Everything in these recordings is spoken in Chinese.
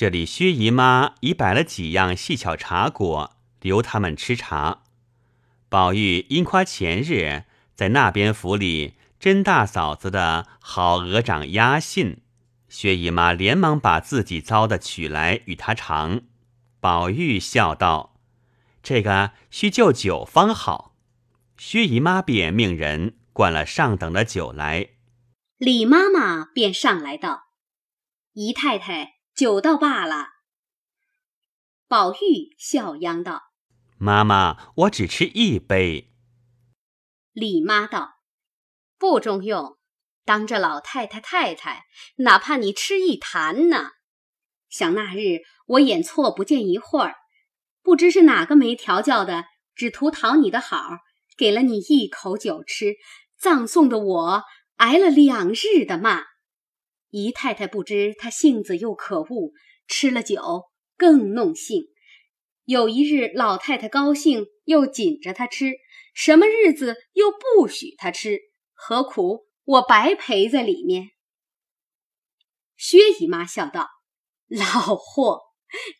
这里薛姨妈已摆了几样细巧茶果，留他们吃茶。宝玉因夸前日在那边府里甄大嫂子的好鹅掌鸭信，薛姨妈连忙把自己糟的取来与他尝。宝玉笑道：“这个需就酒方好。”薛姨妈便命人灌了上等的酒来。李妈妈便上来道：“姨太太。”酒倒罢了，宝玉笑央道：“妈妈，我只吃一杯。”李妈道：“不中用，当着老太太太太，哪怕你吃一坛呢？想那日我眼错不见一会儿，不知是哪个没调教的，只图讨你的好，给了你一口酒吃，葬送的我挨了两日的骂。”姨太太不知他性子又可恶，吃了酒更弄性。有一日老太太高兴，又紧着他吃；什么日子又不许他吃，何苦我白陪在里面？薛姨妈笑道：“老货，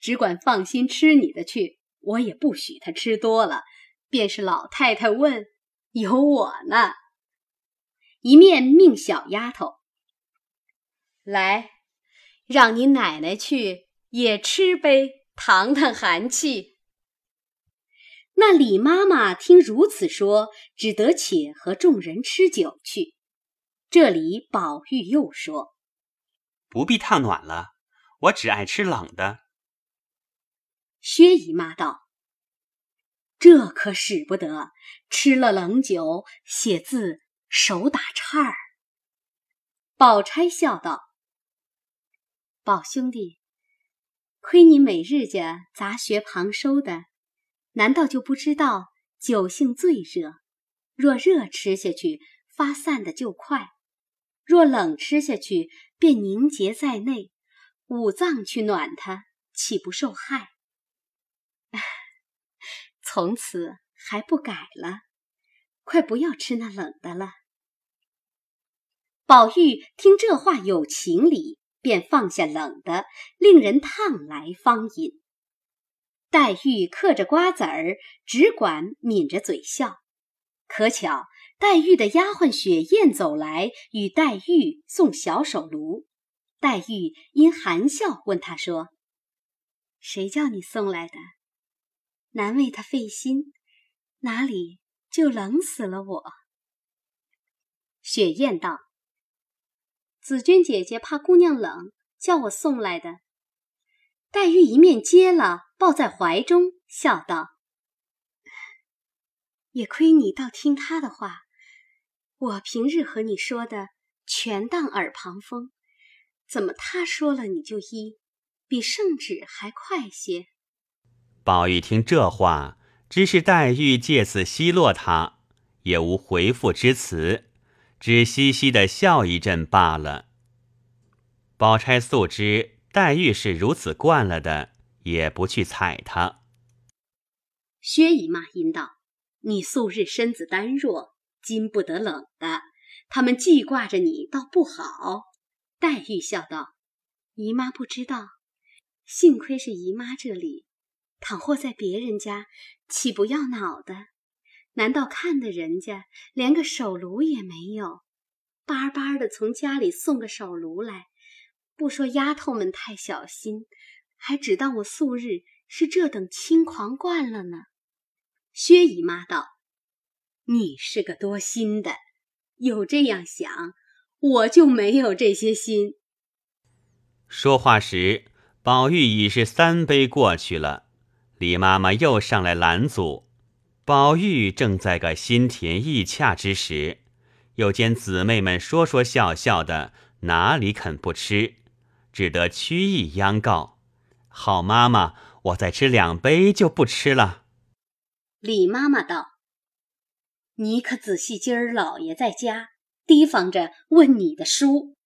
只管放心吃你的去，我也不许他吃多了。便是老太太问，有我呢。”一面命小丫头。来，让你奶奶去也吃杯，淌淌寒气。那李妈妈听如此说，只得且和众人吃酒去。这里宝玉又说：“不必烫暖了，我只爱吃冷的。”薛姨妈道：“这可使不得，吃了冷酒，写字手打颤儿。”宝钗笑道。宝兄弟，亏你每日家杂学旁收的，难道就不知道酒性最热？若热吃下去，发散的就快；若冷吃下去，便凝结在内。五脏去暖它，岂不受害？从此还不改了，快不要吃那冷的了。宝玉听这话有情理。便放下冷的，令人烫来方饮。黛玉嗑着瓜子儿，只管抿着嘴笑。可巧黛玉的丫鬟雪雁走来，与黛玉送小手炉。黛玉因含笑问她说：“谁叫你送来的？难为他费心，哪里就冷死了我？”雪雁道。紫鹃姐姐怕姑娘冷，叫我送来的。黛玉一面接了，抱在怀中，笑道：“也亏你倒听她的话，我平日和你说的全当耳旁风，怎么她说了你就依，比圣旨还快些？”宝玉听这话，知是黛玉借此奚落他，也无回复之词。只嘻嘻的笑一阵罢了。宝钗素知黛玉是如此惯了的，也不去睬她。薛姨妈因道：“你素日身子单弱，经不得冷的，他们记挂着你，倒不好。”黛玉笑道：“姨妈不知道，幸亏是姨妈这里，倘或在别人家，岂不要恼的？”难道看的人家连个手炉也没有，巴巴的从家里送个手炉来，不说丫头们太小心，还只当我素日是这等轻狂惯了呢。薛姨妈道：“你是个多心的，有这样想，我就没有这些心。”说话时，宝玉已是三杯过去了，李妈妈又上来拦阻。宝玉正在个心甜意洽之时，又见姊妹们说说笑笑的，哪里肯不吃？只得屈意央告：“好妈妈，我再吃两杯就不吃了。”李妈妈道：“你可仔细，今儿老爷在家，提防着问你的书。”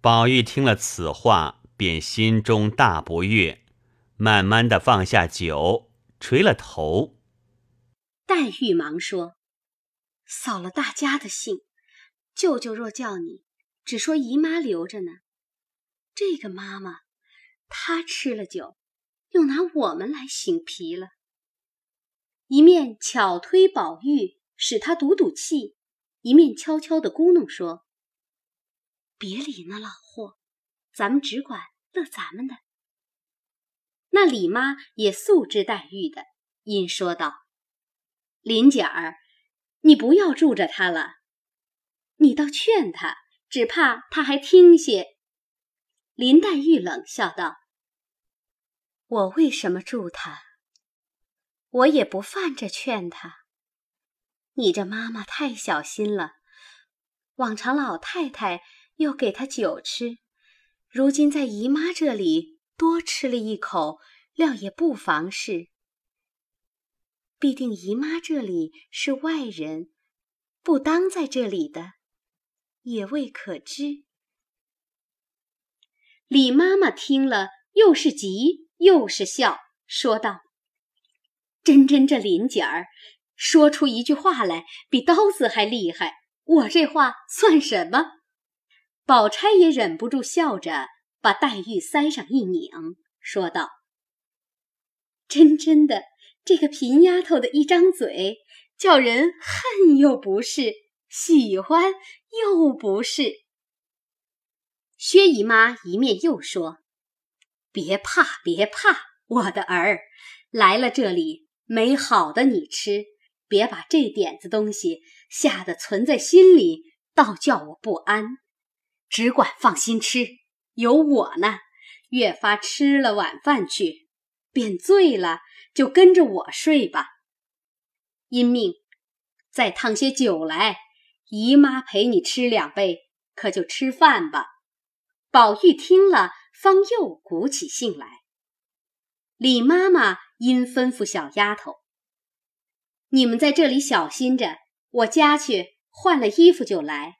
宝玉听了此话，便心中大不悦，慢慢的放下酒，垂了头。黛玉忙说：“扫了大家的兴，舅舅若叫你，只说姨妈留着呢。这个妈妈她吃了酒，又拿我们来醒皮了。一面巧推宝玉，使他赌赌气，一面悄悄的咕哝说：“别理那老货，咱们只管乐咱们的。”那李妈也素知黛玉的，因说道：“林姐儿，你不要住着他了，你倒劝他，只怕他还听些。”林黛玉冷笑道：“我为什么住他？”我也不犯着劝他。你这妈妈太小心了，往常老太太又给他酒吃，如今在姨妈这里多吃了一口，料也不妨事。必定姨妈这里是外人，不当在这里的，也未可知。李妈妈听了，又是急又是笑，说道。真真这林姐儿，说出一句话来比刀子还厉害。我这话算什么？宝钗也忍不住笑着，把黛玉腮上一拧，说道：“真真的，这个贫丫头的一张嘴，叫人恨又不是，喜欢又不是。”薛姨妈一面又说：“别怕，别怕，我的儿来了这里。”没好的你吃，别把这点子东西吓得存在心里，倒叫我不安。只管放心吃，有我呢。越发吃了晚饭去，便醉了，就跟着我睡吧。因命再烫些酒来，姨妈陪你吃两杯，可就吃饭吧。宝玉听了，方又鼓起兴来。李妈妈。因吩咐小丫头：“你们在这里小心着，我家去换了衣服就来。”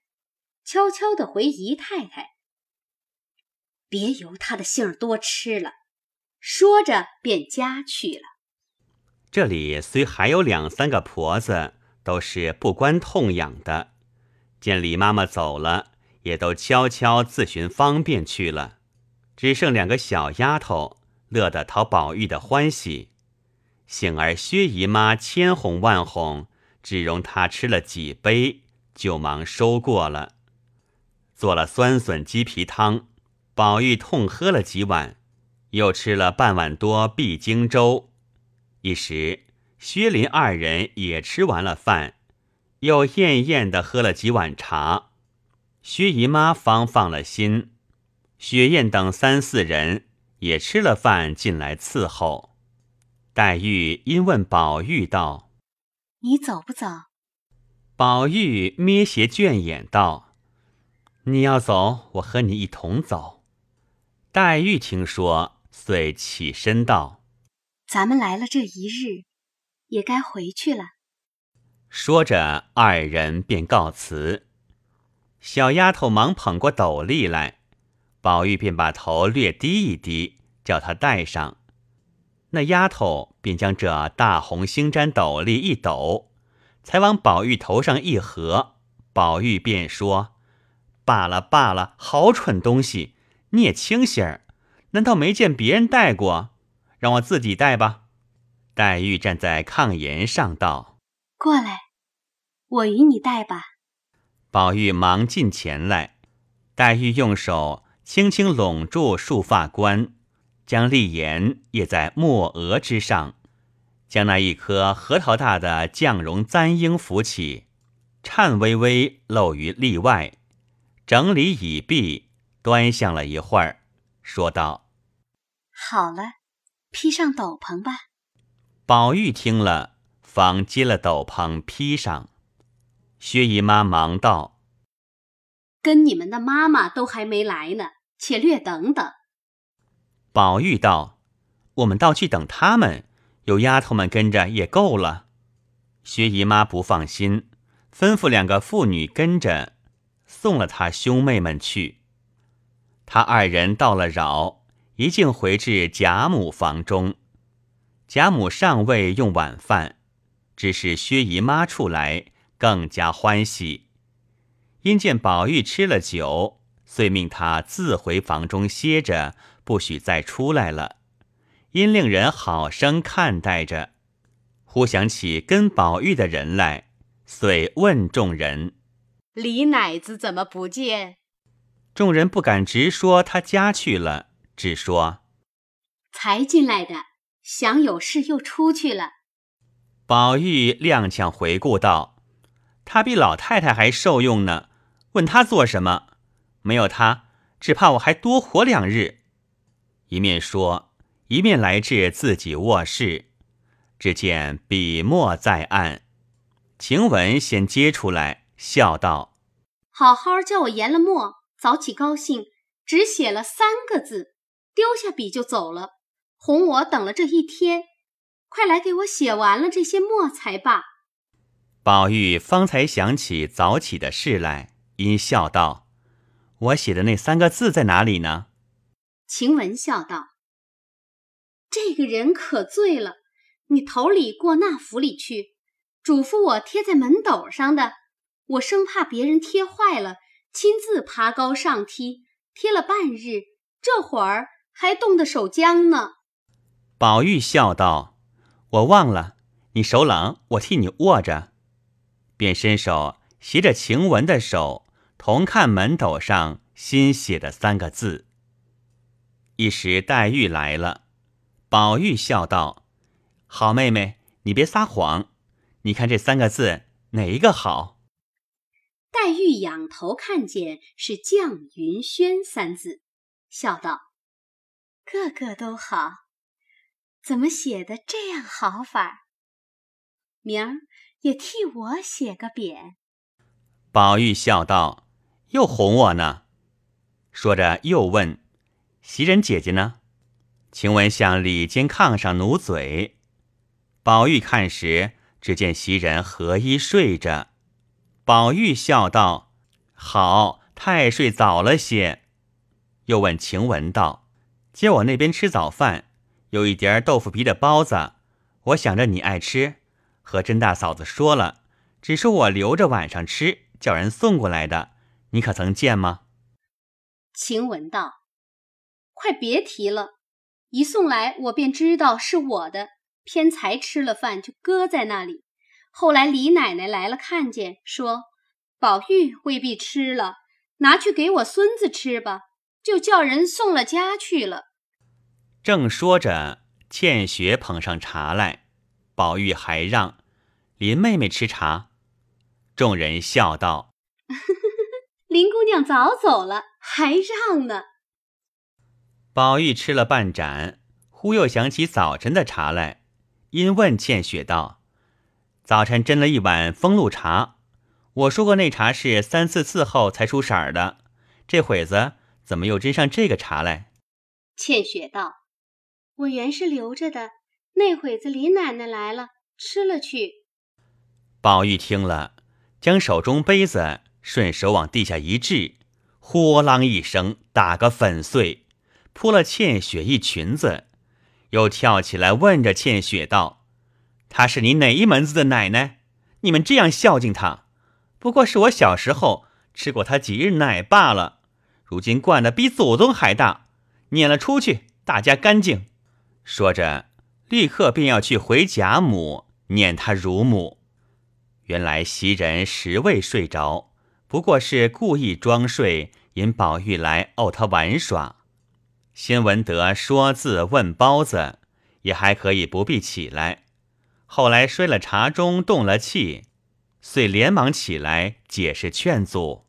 悄悄地回姨太太：“别由她的性儿多吃了。”说着便家去了。这里虽还有两三个婆子，都是不关痛痒的，见李妈妈走了，也都悄悄自寻方便去了。只剩两个小丫头。乐得讨宝玉的欢喜，幸而薛姨妈千哄万哄，只容她吃了几杯，就忙收过了。做了酸笋鸡皮汤，宝玉痛喝了几碗，又吃了半碗多碧荆粥。一时薛林二人也吃完了饭，又艳艳的喝了几碗茶，薛姨妈方放了心。雪雁等三四人。也吃了饭进来伺候，黛玉因问宝玉道：“你走不走？”宝玉眯斜倦眼道：“你要走，我和你一同走。”黛玉听说，遂起身道：“咱们来了这一日，也该回去了。”说着，二人便告辞。小丫头忙捧过斗笠来。宝玉便把头略低一低，叫她戴上。那丫头便将这大红星毡斗笠一抖，才往宝玉头上一合。宝玉便说：“罢了罢了，好蠢东西！你也清醒儿，难道没见别人戴过？让我自己戴吧。”黛玉站在炕沿上道：“过来，我与你戴吧。”宝玉忙进前来，黛玉用手。轻轻拢住束发冠，将立颜掖在墨额之上，将那一颗核桃大的绛绒簪缨扶起，颤巍巍露于例外。整理已毕，端详了一会儿，说道：“好了，披上斗篷吧。”宝玉听了，方接了斗篷披上。薛姨妈忙道。跟你们的妈妈都还没来呢，且略等等。宝玉道：“我们倒去等他们，有丫头们跟着也够了。”薛姨妈不放心，吩咐两个妇女跟着，送了他兄妹们去。他二人到了扰，一径回至贾母房中。贾母尚未用晚饭，只是薛姨妈处来，更加欢喜。因见宝玉吃了酒，遂命他自回房中歇着，不许再出来了。因令人好生看待着。忽想起跟宝玉的人来，遂问众人：“李奶子怎么不见？”众人不敢直说他家去了，只说：“才进来的，想有事又出去了。”宝玉踉跄回顾道：“他比老太太还受用呢，问他做什么？没有他，只怕我还多活两日。”一面说，一面来至自己卧室，只见笔墨在案。晴雯先接出来，笑道：“好好叫我研了墨，早起高兴，只写了三个字，丢下笔就走了，哄我等了这一天。”快来给我写完了这些墨才罢。宝玉方才想起早起的事来，因笑道：“我写的那三个字在哪里呢？”晴雯笑道：“这个人可醉了。你头里过那府里去，嘱咐我贴在门斗上的，我生怕别人贴坏了，亲自爬高上梯，贴了半日，这会儿还冻得手僵呢。”宝玉笑道。我忘了，你手冷，我替你握着，便伸手携着晴雯的手，同看门斗上新写的三个字。一时黛玉来了，宝玉笑道：“好妹妹，你别撒谎，你看这三个字哪一个好？”黛玉仰头看见是“绛云轩”三字，笑道：“个个都好。”怎么写的这样好法？明儿也替我写个匾。宝玉笑道：“又哄我呢。”说着又问：“袭人姐姐呢？”晴雯向里间炕上努嘴。宝玉看时，只见袭人合衣睡着。宝玉笑道：“好，太睡早了些。”又问晴雯道：“接我那边吃早饭。”有一碟豆腐皮的包子，我想着你爱吃，和甄大嫂子说了，只说我留着晚上吃，叫人送过来的。你可曾见吗？晴雯道：“快别提了，一送来我便知道是我的，偏才吃了饭就搁在那里。后来李奶奶来了，看见说宝玉未必吃了，拿去给我孙子吃吧，就叫人送了家去了。”正说着，倩雪捧上茶来，宝玉还让林妹妹吃茶。众人笑道：“林姑娘早走了，还让呢。”宝玉吃了半盏，忽又想起早晨的茶来，因问倩雪道：“早晨斟了一碗风露茶，我说过那茶是三四次后才出色儿的，这会子怎么又斟上这个茶来？”倩雪道。我原是留着的，那会子李奶奶来了，吃了去。宝玉听了，将手中杯子顺手往地下一掷，呼啷一声打个粉碎，扑了倩雪一裙子，又跳起来问着倩雪道：“她是你哪一门子的奶奶？你们这样孝敬她，不过是我小时候吃过她几日奶罢了，如今惯的比祖宗还大，撵了出去，大家干净。”说着，立刻便要去回贾母念他乳母。原来袭人实未睡着，不过是故意装睡，引宝玉来逗他玩耍。先闻得说字问包子，也还可以不必起来。后来摔了茶盅，动了气，遂连忙起来解释劝阻。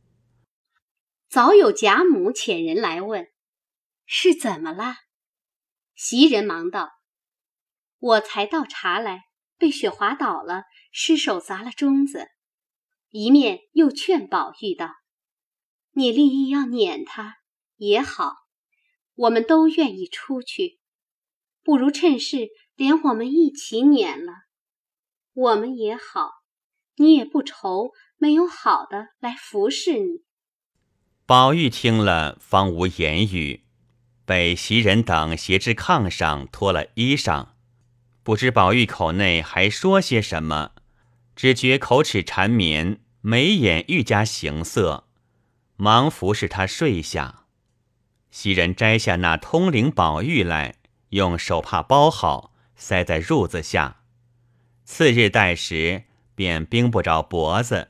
早有贾母遣人来问，是怎么了？袭人忙道：“我才倒茶来，被雪滑倒了，失手砸了盅子。”一面又劝宝玉道：“你立意要撵他也好，我们都愿意出去，不如趁势连我们一起撵了，我们也好，你也不愁没有好的来服侍你。”宝玉听了，方无言语。被袭人等挟至炕上，脱了衣裳，不知宝玉口内还说些什么，只觉口齿缠绵，眉眼愈加形色，忙服侍他睡下。袭人摘下那通灵宝玉来，用手帕包好，塞在褥子下。次日戴时，便冰不着脖子。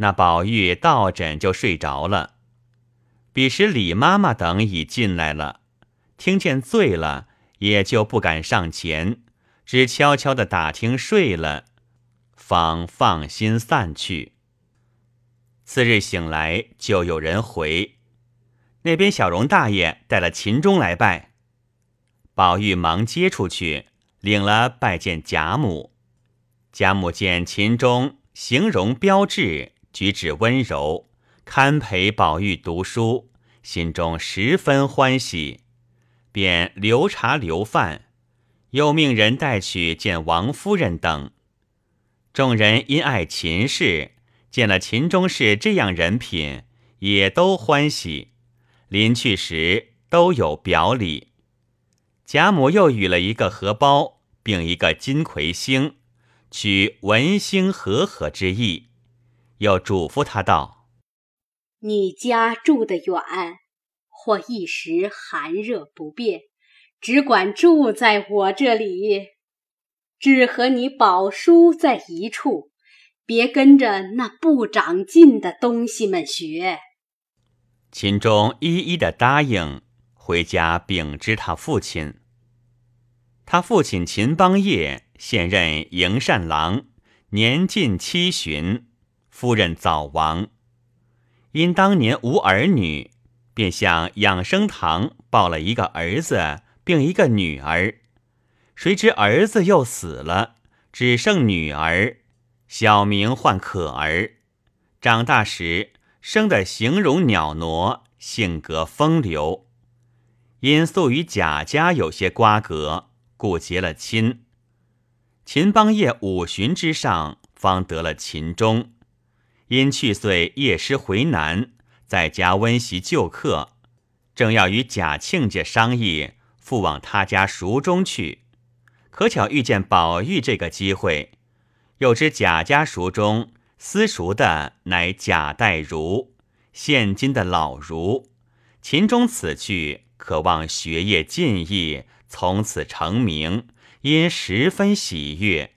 那宝玉倒枕就睡着了。彼时李妈妈等已进来了，听见醉了，也就不敢上前，只悄悄的打听睡了，方放心散去。次日醒来，就有人回。那边小荣大爷带了秦钟来拜，宝玉忙接出去，领了拜见贾母。贾母见秦钟形容标致，举止温柔，堪陪宝玉读书，心中十分欢喜，便留茶留饭，又命人带去见王夫人等。众人因爱秦氏，见了秦钟氏这样人品，也都欢喜。临去时都有表里，贾母又与了一个荷包，并一个金魁星，取文星和合之意，又嘱咐他道：“你家住得远，或一时寒热不便，只管住在我这里，只和你宝叔在一处，别跟着那不长进的东西们学。”秦钟一一的答应，回家禀知他父亲。他父亲秦邦业现任营善郎，年近七旬，夫人早亡。因当年无儿女，便向养生堂抱了一个儿子，并一个女儿。谁知儿子又死了，只剩女儿，小名唤可儿。长大时。生的形容袅娜，性格风流，因素与贾家有些瓜葛，故结了亲。秦邦业五旬之上，方得了秦钟。因去岁夜师回南，在家温习旧课，正要与贾庆家商议复往他家塾中去，可巧遇见宝玉这个机会，又知贾家塾中。私塾的乃贾代儒，现今的老儒。秦钟此去，渴望学业进益，从此成名，因十分喜悦。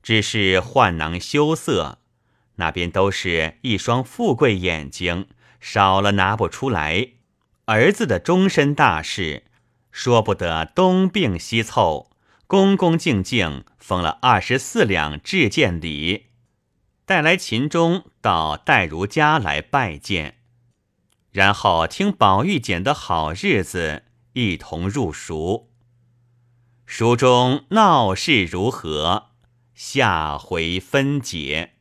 只是患囊羞涩，那边都是一双富贵眼睛，少了拿不出来。儿子的终身大事，说不得东并西凑，恭恭敬敬封了二十四两致见礼。带来秦钟到戴如家来拜见，然后听宝玉拣的好日子，一同入塾。书中闹事如何？下回分解。